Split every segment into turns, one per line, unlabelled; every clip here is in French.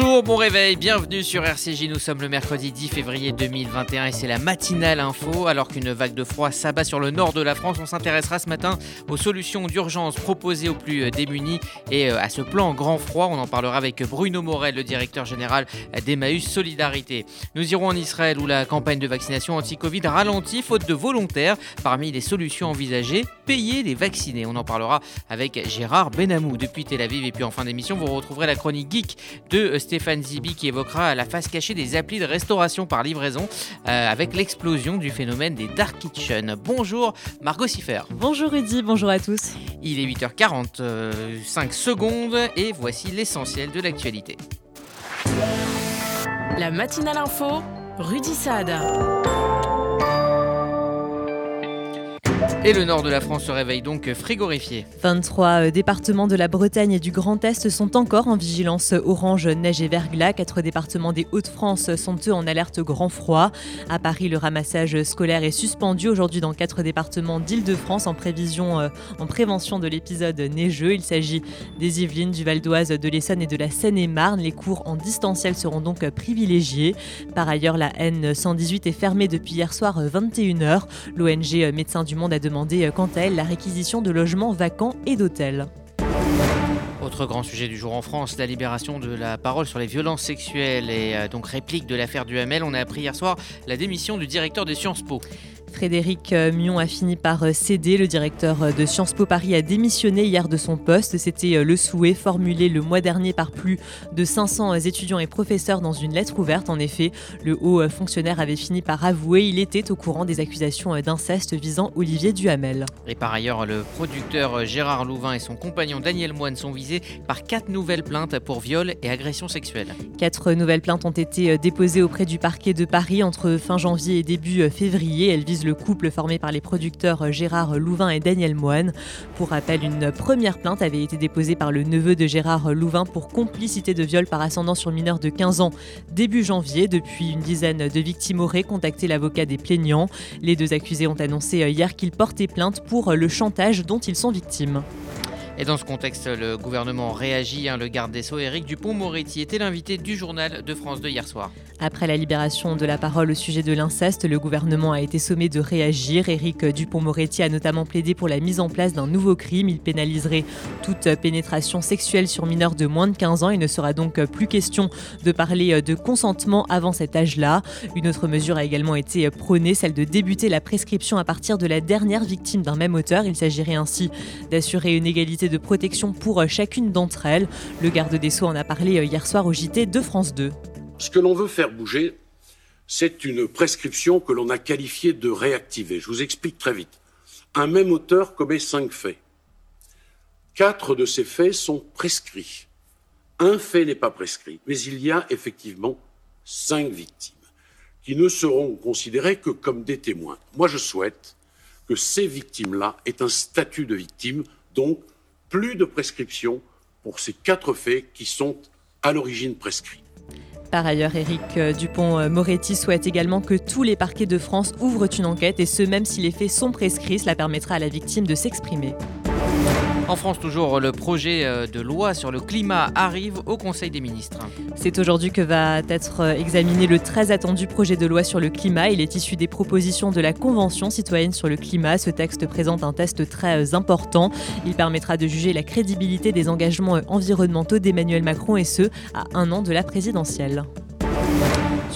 Bonjour, bon réveil, bienvenue sur RCJ. Nous sommes le mercredi 10 février 2021 et c'est la matinale info. Alors qu'une vague de froid s'abat sur le nord de la France, on s'intéressera ce matin aux solutions d'urgence proposées aux plus démunis et euh, à ce plan grand froid. On en parlera avec Bruno Morel, le directeur général d'Emmaüs Solidarité. Nous irons en Israël où la campagne de vaccination anti-Covid ralentit faute de volontaires. Parmi les solutions envisagées, payer les vaccinés. On en parlera avec Gérard Benamou depuis Tel Aviv. Et puis en fin d'émission, vous retrouverez la chronique geek de Stéphane Zibi qui évoquera la face cachée des applis de restauration par livraison euh, avec l'explosion du phénomène des dark kitchen. Bonjour Margot Siffer.
Bonjour Rudy, bonjour à tous.
Il est 8h45 secondes et voici l'essentiel de l'actualité.
La matinale info, Rudy Saad.
Et le nord de la France se réveille donc frigorifié.
23 euh, départements de la Bretagne et du Grand Est sont encore en vigilance orange neige et verglas. Quatre départements des Hauts-de-France sont eux en alerte grand froid. À Paris, le ramassage scolaire est suspendu aujourd'hui dans quatre départements d'Île-de-France en prévision euh, en prévention de l'épisode neigeux. Il s'agit des Yvelines, du Val d'Oise, de l'Essonne et de la Seine-et-Marne. Les cours en distanciel seront donc privilégiés. Par ailleurs, la N118 est fermée depuis hier soir 21h. Euh, L'ONG Médecins du Monde a demandé euh, quant à elle la réquisition de logements vacants et d'hôtels.
Autre grand sujet du jour en France, la libération de la parole sur les violences sexuelles et euh, donc réplique de l'affaire du Hamel. On a appris hier soir la démission du directeur de Sciences Po.
Frédéric euh, Mion a fini par euh, céder. Le directeur euh, de Sciences Po Paris a démissionné hier de son poste. C'était le souhait formulé le mois dernier par plus de 500 étudiants et professeurs dans une lettre ouverte. En effet, le haut fonctionnaire avait fini par avouer il était au courant des accusations d'inceste visant Olivier Duhamel.
Et par ailleurs, le producteur Gérard Louvain et son compagnon Daniel Moine sont visés par quatre nouvelles plaintes pour viol et agression sexuelle.
Quatre nouvelles plaintes ont été déposées auprès du parquet de Paris entre fin janvier et début février. Elles visent le couple formé par les producteurs Gérard Louvain et Daniel Moine. Pour rappel, une première plainte avait été déposée par le neveu de Gérard Louvain pour complicité de viol par ascendant sur mineur de 15 ans début janvier. Depuis, une dizaine de victimes auraient contacté l'avocat des plaignants. Les deux accusés ont annoncé hier qu'ils portaient plainte pour le chantage dont ils sont victimes.
Et dans ce contexte, le gouvernement réagit. Hein. le garde des Sceaux, Éric Dupont-Moretti, était l'invité du journal de France de hier soir.
Après la libération de la parole au sujet de l'inceste, le gouvernement a été sommé de réagir. Éric Dupont-Moretti a notamment plaidé pour la mise en place d'un nouveau crime. Il pénaliserait toute pénétration sexuelle sur mineurs de moins de 15 ans. Il ne sera donc plus question de parler de consentement avant cet âge-là. Une autre mesure a également été prônée, celle de débuter la prescription à partir de la dernière victime d'un même auteur. Il s'agirait ainsi d'assurer une égalité de protection pour euh, chacune d'entre elles. Le garde des Sceaux en a parlé euh, hier soir au JT de France 2.
Ce que l'on veut faire bouger, c'est une prescription que l'on a qualifiée de réactivée. Je vous explique très vite. Un même auteur commet cinq faits. Quatre de ces faits sont prescrits. Un fait n'est pas prescrit, mais il y a effectivement cinq victimes qui ne seront considérées que comme des témoins. Moi, je souhaite que ces victimes-là aient un statut de victime, donc plus de prescription pour ces quatre faits qui sont à l'origine prescrits.
Par ailleurs, Éric Dupont-Moretti souhaite également que tous les parquets de France ouvrent une enquête et ce même si les faits sont prescrits, cela permettra à la victime de s'exprimer.
En France, toujours, le projet euh, de loi sur le climat arrive au Conseil des ministres.
C'est aujourd'hui que va être euh, examiné le très attendu projet de loi sur le climat. Il est issu des propositions de la Convention citoyenne sur le climat. Ce texte présente un test très euh, important. Il permettra de juger la crédibilité des engagements environnementaux d'Emmanuel Macron et ce, à un an de la présidentielle.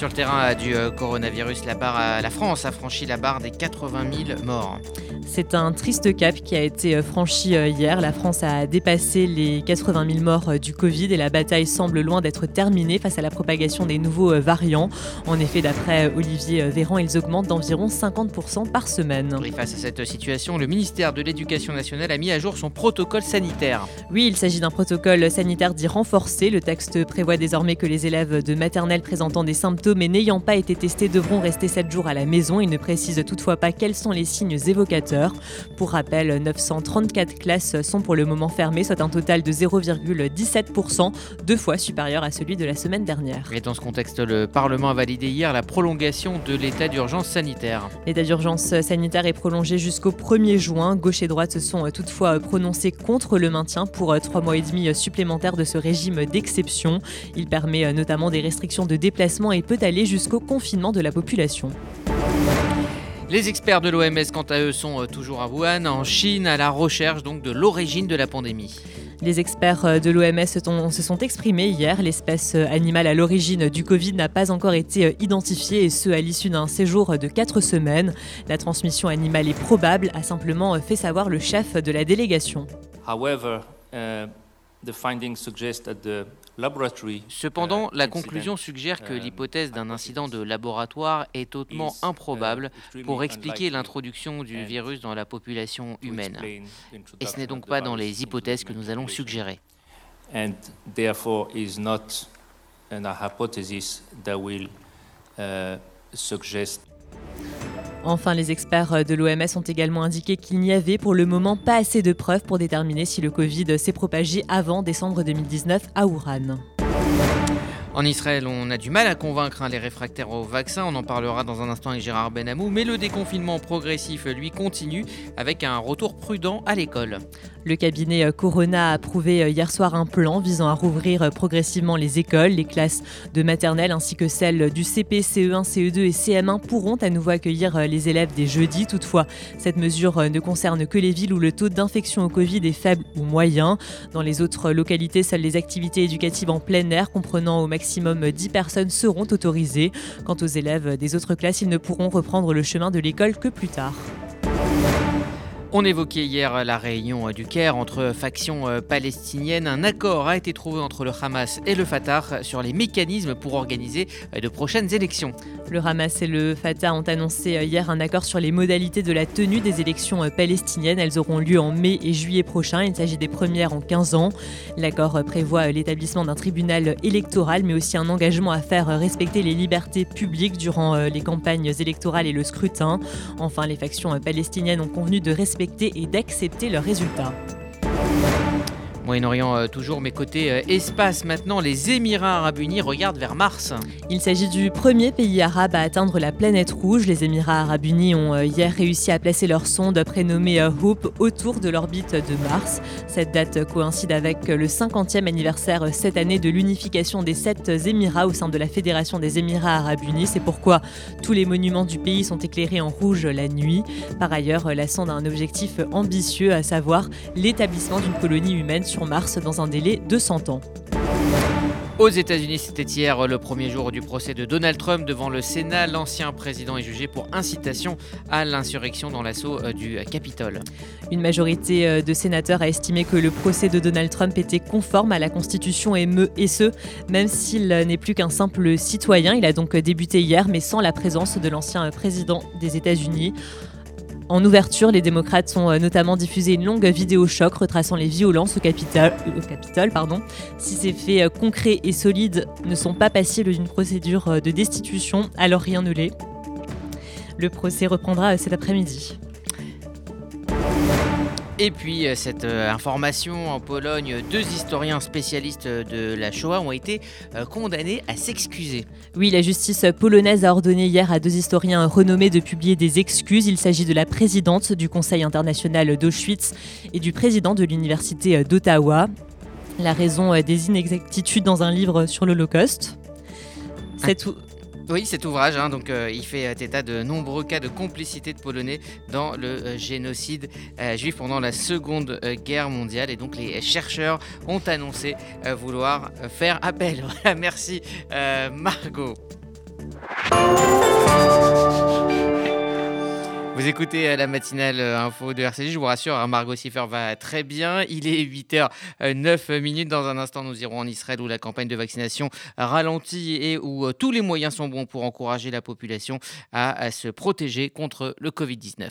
Sur le terrain du coronavirus, la, la France a franchi la barre des 80 000 morts.
C'est un triste cap qui a été euh, franchi euh, hier. La France a dépassé les 80 000 morts euh, du Covid et la bataille semble loin d'être terminée face à la propagation des nouveaux variants. En effet, d'après Olivier Véran, ils augmentent d'environ 50% par semaine.
face à cette situation, le ministère de l'Éducation nationale a mis à jour son protocole sanitaire.
Oui, il s'agit d'un protocole sanitaire dit renforcé. Le texte prévoit désormais que les élèves de maternelle présentant des symptômes symptômes et n'ayant pas été testés devront rester 7 jours à la maison. Il ne précise toutefois pas quels sont les signes évocateurs. Pour rappel, 934 classes sont pour le moment fermées, soit un total de 0,17%, deux fois supérieur à celui de la semaine dernière.
Et dans ce contexte, le Parlement a validé hier la prolongation de l'état d'urgence sanitaire.
L'état d'urgence sanitaire est prolongé jusqu'au 1er juin. Gauche et droite se sont toutefois prononcés contre le maintien pour trois mois et demi supplémentaires de ce régime d'exception. Il permet notamment des restrictions de déplacement et peut aller jusqu'au confinement de la population.
Les experts de l'OMS, quant à eux, sont toujours à Wuhan, en Chine, à la recherche donc de l'origine de la pandémie.
Les experts de l'OMS se sont exprimés hier. L'espèce animale à l'origine du Covid n'a pas encore été identifiée et ce à l'issue d'un séjour de 4 semaines. La transmission animale est probable, a simplement fait savoir le chef de la délégation.
However, uh, Cependant, la conclusion suggère que l'hypothèse d'un incident de laboratoire est hautement improbable pour expliquer l'introduction du virus dans la population humaine. Et ce n'est donc pas dans les hypothèses que nous allons suggérer.
Enfin, les experts de l'OMS ont également indiqué qu'il n'y avait pour le moment pas assez de preuves pour déterminer si le Covid s'est propagé avant décembre 2019 à Wuhan.
En Israël, on a du mal à convaincre hein, les réfractaires au vaccin, on en parlera dans un instant avec Gérard Benamou, mais le déconfinement progressif, lui, continue avec un retour prudent à l'école.
Le cabinet euh, Corona a approuvé euh, hier soir un plan visant à rouvrir euh, progressivement les écoles. Les classes de maternelle ainsi que celles du CP, CE1, CE2 et CM1 pourront à nouveau accueillir les élèves dès jeudi. Toutefois, cette mesure ne concerne que les villes où le taux d'infection au Covid est faible ou moyen. Dans les autres localités, seules les activités éducatives en plein air comprenant au maximum 10 personnes seront autorisées. Quant aux élèves des autres classes, ils ne pourront reprendre le chemin de l'école que plus tard.
On évoquait hier la réunion du Caire entre factions euh, palestiniennes. Un accord a été trouvé entre le Hamas et le Fatah sur les mécanismes pour organiser euh, de prochaines élections.
Le Hamas et le Fatah ont annoncé euh, hier un accord sur les modalités de la tenue des élections palestiniennes. Elles auront lieu en mai et juillet prochain. Il s'agit des premières en 15 ans. L'accord prévoit l'établissement d'un tribunal électoral, mais aussi un engagement à faire respecter les libertés publiques durant les campagnes électorales et le scrutin. Enfin, les factions palestiniennes ont convenu de respecter et d'accepter leurs résultats.
Moyen-Orient euh, toujours, mais côté euh, espace maintenant, les Émirats arabes unis regardent vers Mars.
Il s'agit du premier pays arabe à atteindre la planète rouge. Les Émirats arabes unis ont euh, hier réussi à placer leur sonde prénommée Hope autour de l'orbite de Mars. Cette date coïncide avec le 50e anniversaire cette année de l'unification des sept Émirats au sein de la Fédération des Émirats arabes unis. C'est pourquoi tous les monuments du pays sont éclairés en rouge la nuit. Par ailleurs, la sonde a un objectif ambitieux, à savoir l'établissement d'une colonie humaine sur Mars dans un délai de 100 ans.
Aux États-Unis, c'était hier le premier jour du procès de Donald Trump devant le Sénat. L'ancien président est jugé pour incitation à l'insurrection dans l'assaut euh, du Capitole.
Une majorité euh, de sénateurs a estimé que le procès de Donald Trump était conforme à la Constitution et, et ce, même s'il n'est plus qu'un simple citoyen. Il a donc débuté hier, mais sans la présence de l'ancien président des États-Unis. En ouverture, les démocrates ont euh, notamment diffusé une longue vidéo choc retraçant les violences au Capitole. Pardon. Si ces faits euh, concrets et solides ne sont pas passibles d'une procédure euh, de destitution, alors rien ne l'est. Le procès reprendra cet après-midi.
Et puis euh, cette euh, information en Pologne, deux historiens spécialistes de la Shoah ont été euh, condamnés à s'excuser.
Oui, la justice polonaise a ordonné hier à deux historiens renommés de publier des excuses. Il s'agit de la présidente du Conseil international d'Auschwitz et du président de l'université d'Ottawa. La raison des inexactitudes dans un livre sur l'Holocauste.
C'est tout. Oui, cet ouvrage, hein, donc, euh, il fait état de nombreux cas de complicité de Polonais dans le euh, génocide euh, juif pendant la Seconde Guerre mondiale. Et donc les chercheurs ont annoncé vouloir faire appel. Merci Margot. Vous écoutez euh, la matinale euh, info de RCJ, je vous rassure, Margot Siffer va très bien. Il est 8h09 minutes. Dans un instant, nous irons en Israël où la campagne de vaccination ralentit et où euh, tous les moyens sont bons pour encourager la population à, se protéger contre le Covid-19.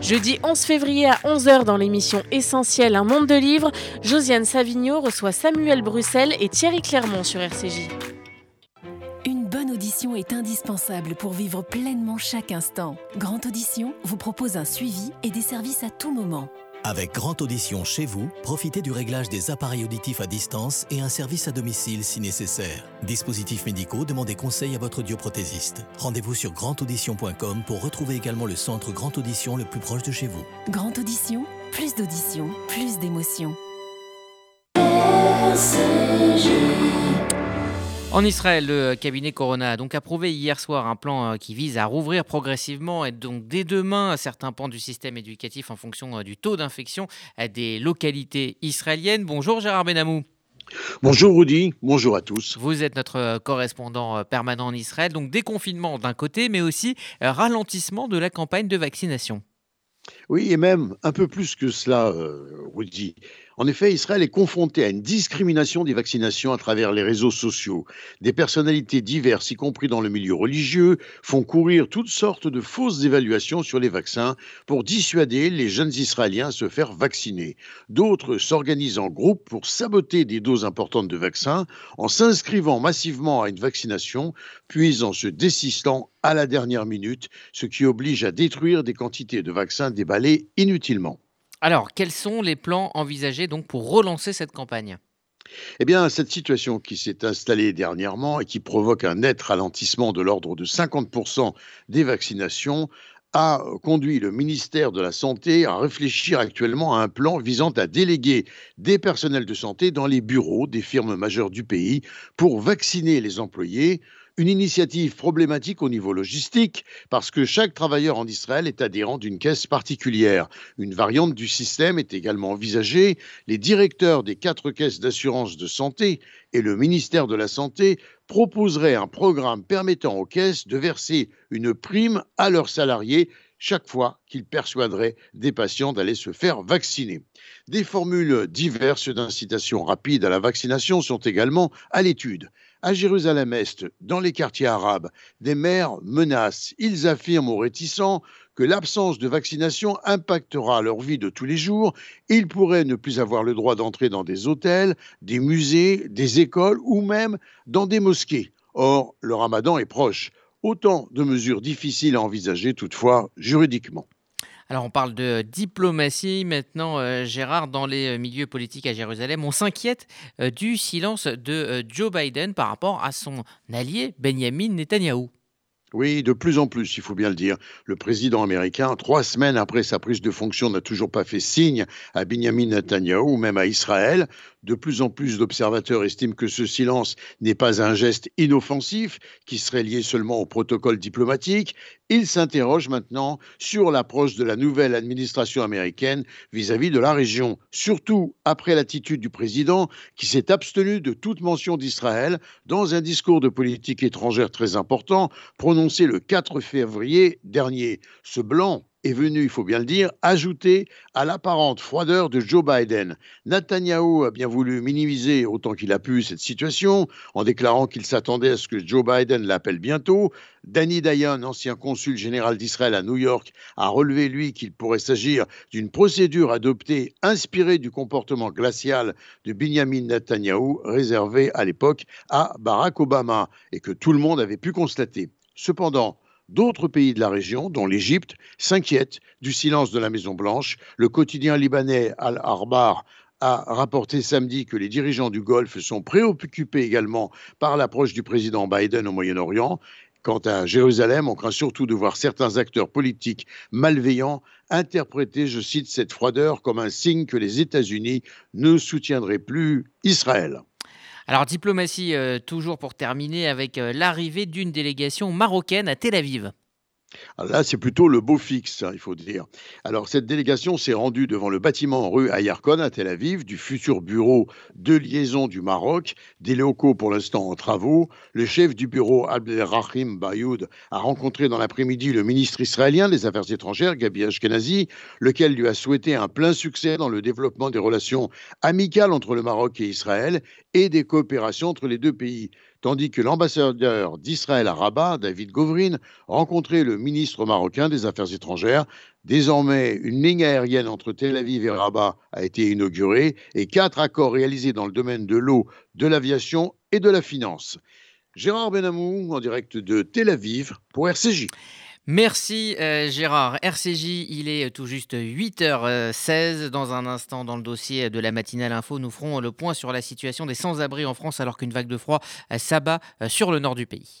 Jeudi 11 février à 11h dans l'émission Essentielle Un monde de livres, Josiane Savigno reçoit Samuel Bruxelles et Thierry Clermont sur RCJ.
Une bonne audition est indispensable pour vivre pleinement chaque instant. Grande Audition vous propose un suivi et des services à tout moment.
Avec Grande Audition chez vous, profitez du réglage des appareils auditifs à distance et un service à domicile si nécessaire. Dispositifs médicaux, demandez conseil à votre audioprothésiste. Rendez-vous sur grandaudition.com pour retrouver également le centre Grande Audition le plus proche de chez vous.
Grande Audition, plus d'audition, plus d'émotion.
En Israël, le cabinet Corona a donc approuvé hier soir un plan euh, qui vise à rouvrir progressivement et donc dès demain certains pans du système éducatif en fonction euh, du taux d'infection à des localités israéliennes. Bonjour Gérard Benamou.
Bonjour Rudy, bonjour à tous.
Vous êtes notre euh, correspondant permanent en Israël, donc déconfinement d'un côté, mais aussi ralentissement de la campagne de vaccination.
Oui, et même un peu plus que cela, Rudy. En effet, Israël est confronté à une discrimination des vaccinations à travers les réseaux sociaux. Des personnalités diverses, y compris dans le milieu religieux, font courir toutes sortes de fausses évaluations sur les vaccins pour dissuader les jeunes Israéliens à se faire vacciner. D'autres s'organisent en groupe pour saboter des doses importantes de vaccins en s'inscrivant massivement à une vaccination, puis en se désistant à la dernière minute, ce qui oblige à détruire des quantités de vaccins déballés inutilement.
Alors, quels sont les plans envisagés donc pour relancer cette campagne?
Eh bien, cette situation qui s'est installée dernièrement et qui provoque un net ralentissement de l'ordre de 50% des vaccinations a conduit le ministère de la Santé à réfléchir actuellement à un plan visant à déléguer des personnels de santé dans les bureaux des firmes majeures du pays pour vacciner les employés une initiative problématique au niveau logistique parce que chaque travailleur en Israël est adhérent d'une caisse particulière. Une variante du système est également envisagée. Les directeurs des quatre caisses d'assurance de santé et le ministère de la Santé proposeraient un programme permettant aux caisses de verser une prime à leurs salariés chaque fois qu'ils persuaderaient des patients d'aller se faire vacciner. Des formules diverses d'incitation rapide à la vaccination sont également à l'étude. À Jérusalem-Est, dans les quartiers arabes, des maires menacent. Ils affirment aux réticents que l'absence de vaccination impactera leur vie de tous les jours. Ils pourraient ne plus avoir le droit d'entrer dans des hôtels, des musées, des écoles ou même dans des mosquées. Or, le ramadan est proche. Autant de mesures difficiles à envisager toutefois juridiquement.
Alors on parle de diplomatie maintenant, euh, Gérard, dans les euh, milieux politiques à Jérusalem. On s'inquiète euh, du silence de Joe Biden par rapport à son allié Benjamin Netanyahou.
Oui, de plus en plus, il faut bien le dire. Le président américain, trois semaines après sa prise de fonction, n'a toujours pas fait signe à Benjamin Netanyahu ou même à Israël. De plus en plus d'observateurs estiment que ce silence n'est pas un geste inoffensif qui serait lié seulement au protocole diplomatique. Ils s'interrogent maintenant sur l'approche de la nouvelle administration américaine vis-à-vis de la région, surtout après l'attitude du président qui s'est abstenu de toute mention d'Israël dans un discours de politique étrangère très important prononcé le 4 février dernier. Ce blanc est venu, il faut bien le dire, ajouter à l'apparente froideur de Joe Biden. Netanyahu a bien voulu minimiser autant qu'il a pu cette situation en déclarant qu'il s'attendait à ce que Joe Biden l'appelle bientôt. Danny Dayan, ancien consul général d'Israël à New York, a relevé, lui, qu'il pourrait s'agir d'une procédure adoptée inspirée du comportement glacial de Benjamin Netanyahu, réservé à l'époque à Barack Obama, et que tout le monde avait pu constater. Cependant, D'autres pays de la région, dont l'Égypte, s'inquiètent du silence de la Maison-Blanche. Le quotidien libanais Al-Arbar a rapporté samedi que les dirigeants du Golfe sont préoccupés également par l'approche du président Biden au Moyen-Orient. Quant à Jérusalem, on craint surtout de voir certains acteurs politiques malveillants interpréter, je cite, cette froideur comme un signe que les États-Unis ne soutiendraient plus Israël.
Alors diplomatie, euh, toujours pour terminer, avec euh, l'arrivée d'une délégation marocaine à Tel Aviv.
Ah, là, c'est plutôt le beau fixe, hein, il faut dire. Alors, cette délégation s'est rendue devant le bâtiment rue Ayarkon à Tel Aviv, du futur bureau de liaison du Maroc, des locaux pour l'instant en travaux. Le chef du bureau, Abdelrahim Bayoud, a rencontré dans l'après-midi le ministre israélien des Affaires étrangères, Gabi Ashkenazi, lequel lui a souhaité un plein succès dans le développement des relations amicales entre le Maroc et Israël et des coopérations entre les deux pays tandis que l'ambassadeur d'Israël à Rabat, David Govrin, rencontrait le ministre marocain des Affaires étrangères. Désormais, une ligne aérienne entre Tel Aviv et Rabat a été inaugurée et quatre accords réalisés dans le domaine de l'eau, de l'aviation et de la finance. Gérard Benamou, en direct de Tel Aviv pour RCJ.
Merci euh, Gérard. RCJ, il est tout juste 8h16. Dans un instant, dans le dossier de la matinale info, nous ferons le point sur la situation des sans-abri en France alors qu'une vague de froid euh, s'abat euh, sur le nord du pays.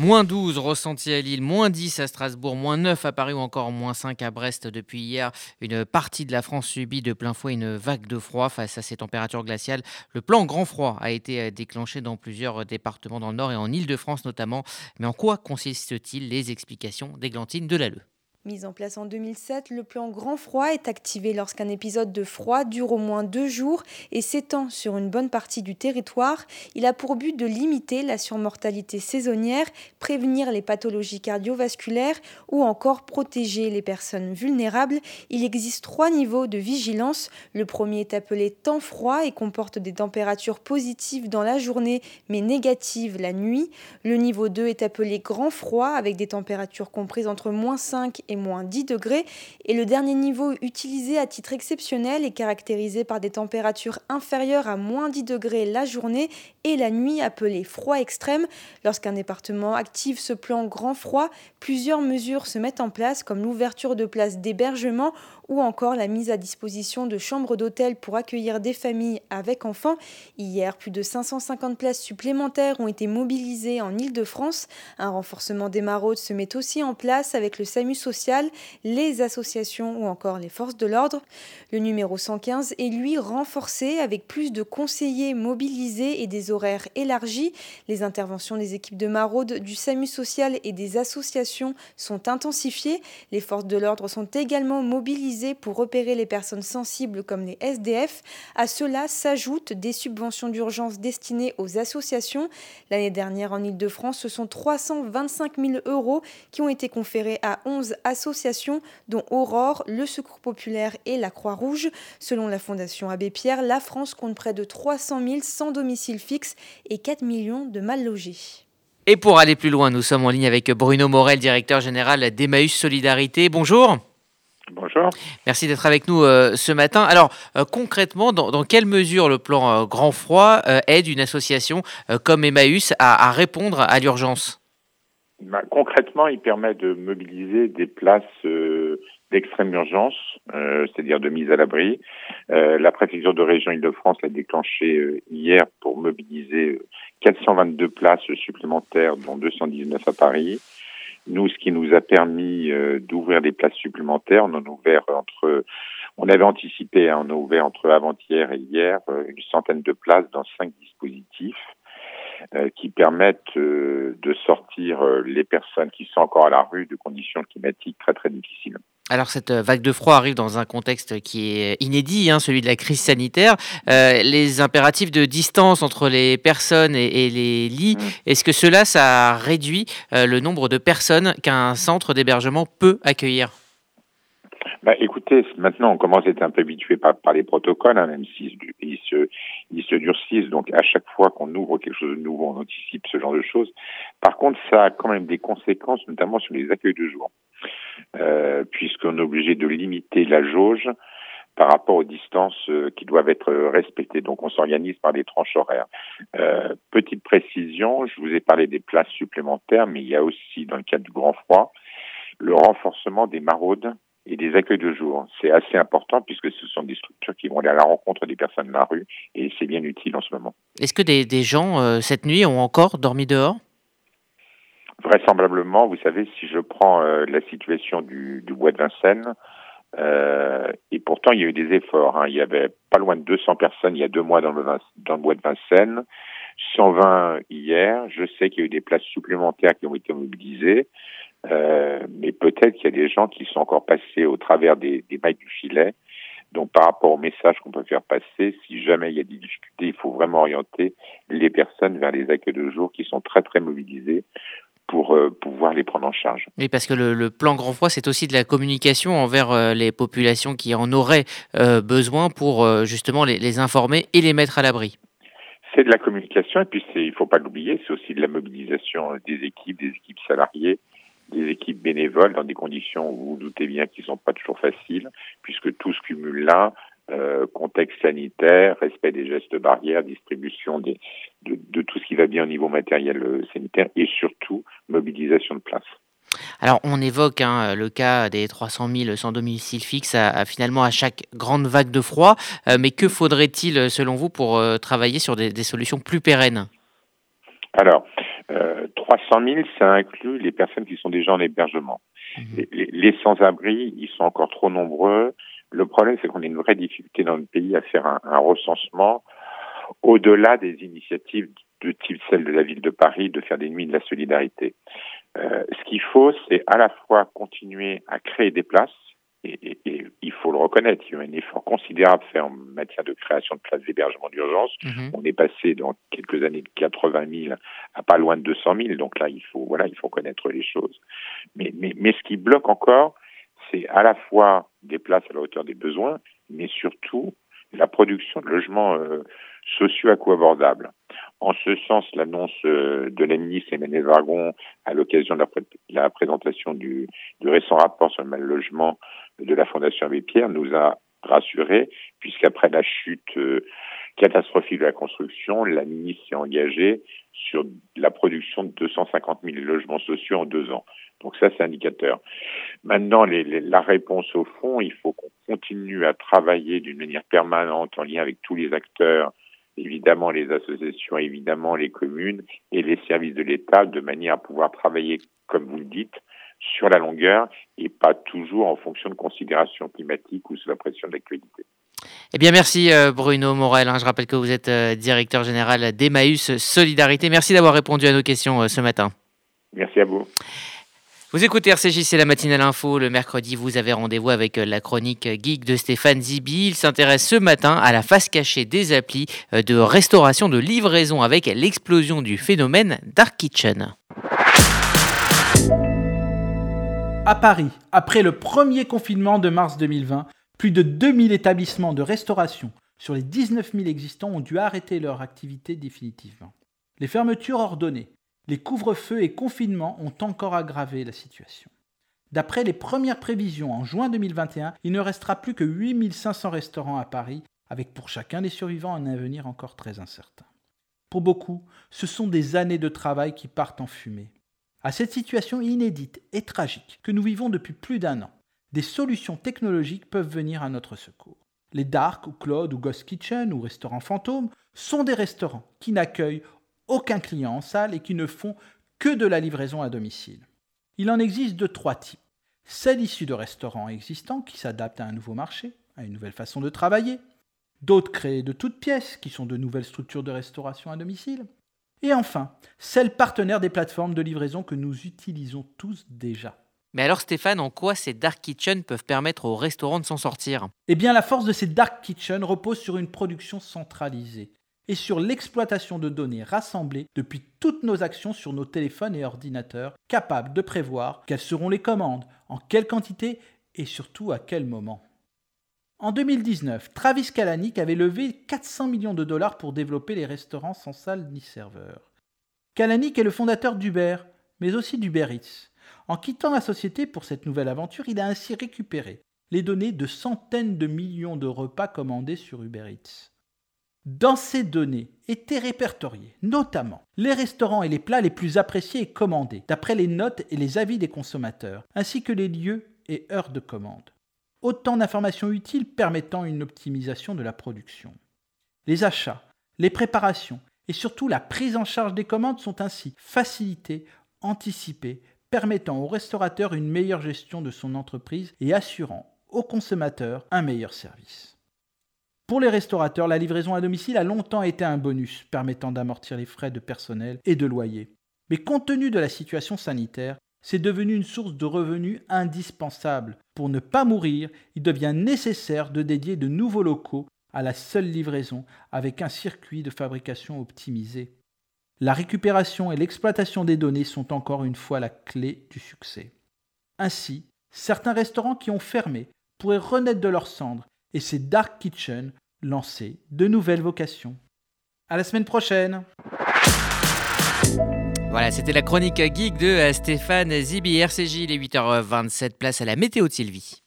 Moins 12 ressenti à Lille, moins 10 à Strasbourg, moins 9 à Paris ou encore moins 5 à Brest depuis hier. Une partie de la France subit de plein fouet une vague de froid face à ces températures glaciales. Le plan grand froid a été euh, déclenché dans plusieurs départements dans le nord et en Ile-de-France notamment. Mais en quoi consiste-t-il Les explications d'Églantine Delalleux?
Mis en place en 2007, le plan Grand Froid est activé lorsqu'un épisode de froid dure au moins deux jours et s'étend sur une bonne partie du territoire. Il a pour but de limiter la surmortalité saisonnière, prévenir les pathologies cardiovasculaires ou encore protéger les personnes vulnérables. Il existe trois niveaux de vigilance. Le premier est appelé temps froid et comporte des températures positives dans la journée mais négatives la nuit. Le niveau 2 est appelé Grand Froid avec des températures comprises entre moins 5 et moins 10 degrés. Et le dernier niveau utilisé à titre exceptionnel est caractérisé par des températures inférieures à moins 10 degrés la journée et la nuit appelé froid extrême. Lorsqu'un département active ce plan grand froid, plusieurs mesures se mettent en place comme l'ouverture de places d'hébergement ou encore la mise à disposition de chambres d'hôtel pour accueillir des familles avec enfants. Hier, plus de 550 places supplémentaires ont été mobilisées en Ile-de-France. Un renforcement des maraudes se met aussi en place avec le SAMU social, les associations ou encore les forces de l'ordre. Le numéro 115 est lui renforcé avec plus de conseillers mobilisés et des horaires élargis. Les interventions des équipes de maraude, du SAMU social et des associations sont intensifiées. Les forces de l'ordre sont également mobilisées pour repérer les personnes sensibles comme les SDF. À cela s'ajoutent des subventions d'urgence destinées aux associations. L'année dernière en Ile-de-France, ce sont 325 000 euros qui ont été conférés à 11 associations, dont Aurore, le Secours populaire et la Croix-Rouge. Selon la Fondation Abbé Pierre, la France compte près de 300 000 sans domicile fixe et 4 millions de mal logés.
Et pour aller plus loin, nous sommes en ligne avec Bruno Morel, directeur général d'Emmaüs Solidarité. Bonjour.
Bonjour.
Merci d'être avec nous euh, ce matin. Alors, euh, concrètement, dans, quelle mesure le plan euh, Grand Froid aide une association comme Emmaüs à, répondre à l'urgence?
Bah, Concrètement, il permet de mobiliser des places d'extrême urgence, c'est-à-dire de mise à l'abri. la préfecture de région Île-de-France l'a déclenché hier pour mobiliser 422 places supplémentaires, dont 219 à Paris. Nous, ce qui nous a permis euh, d'ouvrir des places supplémentaires, on en a ouvert entre, on avait anticipé, hein, on a ouvert entre avant-hier et hier euh, une centaine de places dans cinq dispositifs euh, qui permettent de sortir les personnes qui sont encore à la rue de conditions climatiques très très difficiles.
Alors cette euh, vague de froid arrive dans un contexte qui est inédit, hein, celui de la crise sanitaire. Euh, les impératifs de distance entre les personnes et, les lits, mmh. est-ce que cela, ça réduit euh, le nombre de personnes qu'un centre d'hébergement peut accueillir?
Bah, écoutez, maintenant on commence à être un peu habitué par, les protocoles, hein, même s'ils se, ils se durcissent. Donc à chaque fois qu'on ouvre quelque chose de nouveau, on anticipe ce genre de choses. Par contre, ça a quand même des conséquences, notamment sur les accueils de jour. Euh, puisqu'on est obligé de limiter la jauge par rapport aux distances euh, qui doivent être respectées. Donc on s'organise par des tranches horaires. Euh, petite précision, je vous ai parlé des places supplémentaires, mais il y a aussi, dans le cadre du grand froid, le renforcement des maraudes et des accueils de jour. C'est assez important puisque ce sont des structures qui vont aller à la rencontre des personnes de la rue et c'est bien utile en ce moment.
Est-ce que des, des gens, cette nuit, ont encore dormi dehors?
Vraisemblablement, vous savez, si je prends euh, la situation du, du, bois de Vincennes, euh, et pourtant il y a eu des efforts. Hein. Il y avait pas loin de 200 personnes il y a deux mois dans le, dans le bois de Vincennes, 120 hier. Je sais qu'il y a eu des places supplémentaires qui ont été mobilisées, euh, mais peut-être qu'il y a des gens qui sont encore passés au travers des, des mailles du filet. Donc par rapport au message qu'on peut faire passer, si jamais il y a des difficultés, il faut vraiment orienter les personnes vers les accueils de jour qui sont très très mobilisés pour euh, pouvoir les prendre en charge.
Oui, parce que le, plan Grand Froid, c'est aussi de la communication envers euh, les populations qui en auraient euh, besoin pour justement les, informer et les mettre à l'abri.
C'est de la communication et puis il ne faut pas l'oublier, c'est aussi de la mobilisation des équipes, des équipes salariées, des équipes bénévoles dans des conditions où vous, vous doutez bien qu'ils ne sont pas toujours faciles, puisque tout se cumule là, contexte sanitaire, respect des gestes barrières, distribution des, de, tout ce qui va bien au niveau matériel euh, sanitaire et surtout mobilisation de place.
Alors, on évoque hein, le cas des 300 000 sans domicile fixe à, finalement à chaque grande vague de froid, euh, mais que faudrait-il, selon vous, pour travailler sur des, solutions plus pérennes?
Alors, 300 000, ça inclut les personnes qui sont déjà en hébergement. Mmh. Les, les sans-abri, ils sont encore trop nombreux. Le problème, c'est qu'on a une vraie difficulté dans le pays à faire un, recensement au-delà des initiatives de type celle de la ville de Paris de faire des nuits de la solidarité. Euh, ce qu'il faut, c'est à la fois continuer à créer des places, et, il faut le reconnaître, il y a un effort considérable fait en matière de création de places d'hébergement d'urgence. Mhm. On est passé dans quelques années de 80 000 à pas loin de 200 000, donc là, il faut, voilà, il faut connaître les choses. Mais, mais, mais ce qui bloque encore, c'est à la fois des places à la hauteur des besoins, mais surtout la production de logements euh, sociaux à coût abordable. En ce sens, l'annonce euh, de la ministre Emmanuel Vargon à l'occasion de la, présentation du, récent rapport sur le logement de la Fondation Abbé Pierre nous a rassurés, puisqu'après la chute euh, catastrophique de la construction, la ministre s'est engagée sur la production de 250 000 logements sociaux en deux ans. Donc ça, c'est indicateur. Maintenant, les, la réponse au fond, il faut qu'on continue à travailler d'une manière permanente en lien avec tous les acteurs, évidemment les associations, évidemment les communes et les services de l'État, de manière à pouvoir travailler, comme vous le dites, sur la longueur et pas toujours en fonction de considérations climatiques ou sous la pression de l'actualité.
Eh bien, merci euh, Bruno Morel. Hein. Je rappelle que vous êtes euh, directeur général d'Emmaüs Solidarité. Merci d'avoir répondu à nos questions euh, ce matin.
Merci à vous.
Vous écoutez RCJ, c'est la matinale info. Le mercredi, vous avez rendez-vous avec la chronique geek de Stéphane Zibi. Il s'intéresse ce matin à la face cachée des applis de restauration de livraison avec l'explosion du phénomène Dark Kitchen.
À Paris, après le premier confinement de mars 2020, plus de 2000 établissements de restauration sur les 19 000 existants ont dû arrêter leur activité définitivement. Les fermetures ordonnées, les couvre-feux et confinements ont encore aggravé la situation. D'après les premières prévisions en juin 2021, il ne restera plus que 8500 restaurants à Paris, avec pour chacun des survivants un avenir encore très incertain. Pour beaucoup, ce sont des années de travail qui partent en fumée. À cette situation inédite et tragique que nous vivons depuis plus d'un an, des solutions technologiques peuvent venir à notre secours. Les Dark ou Cloud ou Ghost Kitchen ou restaurants fantômes sont des restaurants qui n'accueillent aucun client en salle et qui ne font que de la livraison à domicile. Il en existe de trois types. Celles issues de restaurants existants qui s'adaptent à un nouveau marché, à une nouvelle façon de travailler. D'autres créées de toutes pièces qui sont de nouvelles structures de restauration à domicile. Et enfin, celles partenaires des plateformes de livraison que nous utilisons tous déjà.
Mais alors Stéphane, en quoi ces dark kitchens peuvent permettre aux restaurants de s'en sortir?
Eh bien la force de ces dark kitchens repose sur une production centralisée et sur l'exploitation de données rassemblées depuis toutes nos actions sur nos téléphones et ordinateurs, capables de prévoir quelles seront les commandes, en quelle quantité et surtout à quel moment. En 2019, Travis Kalanick avait levé 400 millions de dollars pour développer les restaurants sans salle ni serveur. Kalanick est le fondateur d'Uber, mais aussi d'Uber Eats. En quittant la société pour cette nouvelle aventure, il a ainsi récupéré les données de centaines de millions de repas commandés sur Uber Eats. Dans ces données étaient répertoriés notamment les restaurants et les plats les plus appréciés et commandés, d'après les notes et les avis des consommateurs, ainsi que les lieux et heures de commande. Autant d'informations utiles permettant une optimisation de la production. Les achats, les préparations et surtout la prise en charge des commandes sont ainsi facilités, anticipées permettant au restaurateur une meilleure gestion de son entreprise et assurant au consommateur un meilleur service. Pour les restaurateurs, la livraison à domicile a longtemps été un bonus permettant d'amortir les frais de personnel et de loyer. Mais compte tenu de la situation sanitaire, c'est devenu une source de revenus indispensable. Pour ne pas mourir, il devient nécessaire de dédier de nouveaux locaux à la seule livraison avec un circuit de fabrication optimisé. La récupération et l'exploitation des données sont encore une fois la clé du succès. Ainsi, certains restaurants qui ont fermé pourraient renaître de leurs cendres et ces dark kitchens lancer de nouvelles vocations. À la semaine prochaine.
Voilà, c'était la chronique geek de euh, Stéphane Zibi, RCJ, les 8h27, place à la météo de Sylvie.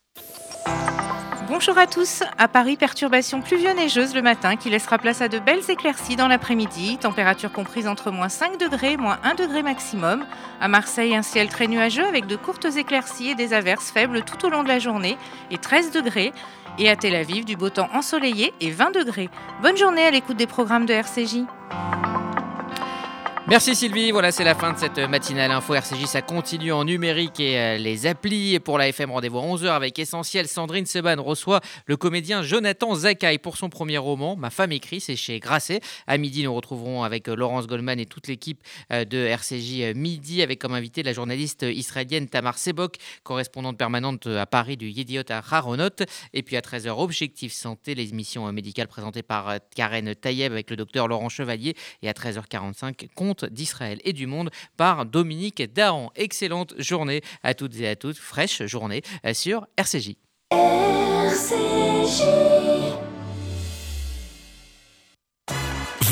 Bonjour à tous. À Paris, perturbation pluvio-neigeuse le matin qui laissera place à de belles éclaircies dans l'après-midi. Température comprise entre moins 5 degrés et moins 1 degré maximum. À Marseille, un ciel très nuageux avec de courtes éclaircies et des averses faibles tout au long de la journée et 13 degrés. Et à Tel Aviv, du beau temps ensoleillé et 20 degrés. Bonne journée à l'écoute des programmes de RCJ.
Merci Sylvie, voilà c'est la fin de cette matinale info RCJ, ça continue en numérique et euh, les applis. Pour la FM, rendez-vous à 11h avec Essentiel. Sandrine Seban reçoit le comédien Jonathan Zakaï pour son premier roman, Ma femme écrit, c'est chez Grasset. À midi, nous retrouverons avec euh, Laurence Goldman et toute l'équipe euh, de RCJ Midi avec comme invité la journaliste israélienne Tamar Sebok, correspondante permanente à Paris du Yediot à Haronot. Et puis à 13h, Objectif Santé, les émissions médicales présentées par Karen Tayeb avec le docteur Laurent Chevalier. Et à 13h45, d'Israël et du monde par Dominique Dahan. Excellente journée à toutes et à toutes, fraîche journée euh, sur RCJ. RCJ.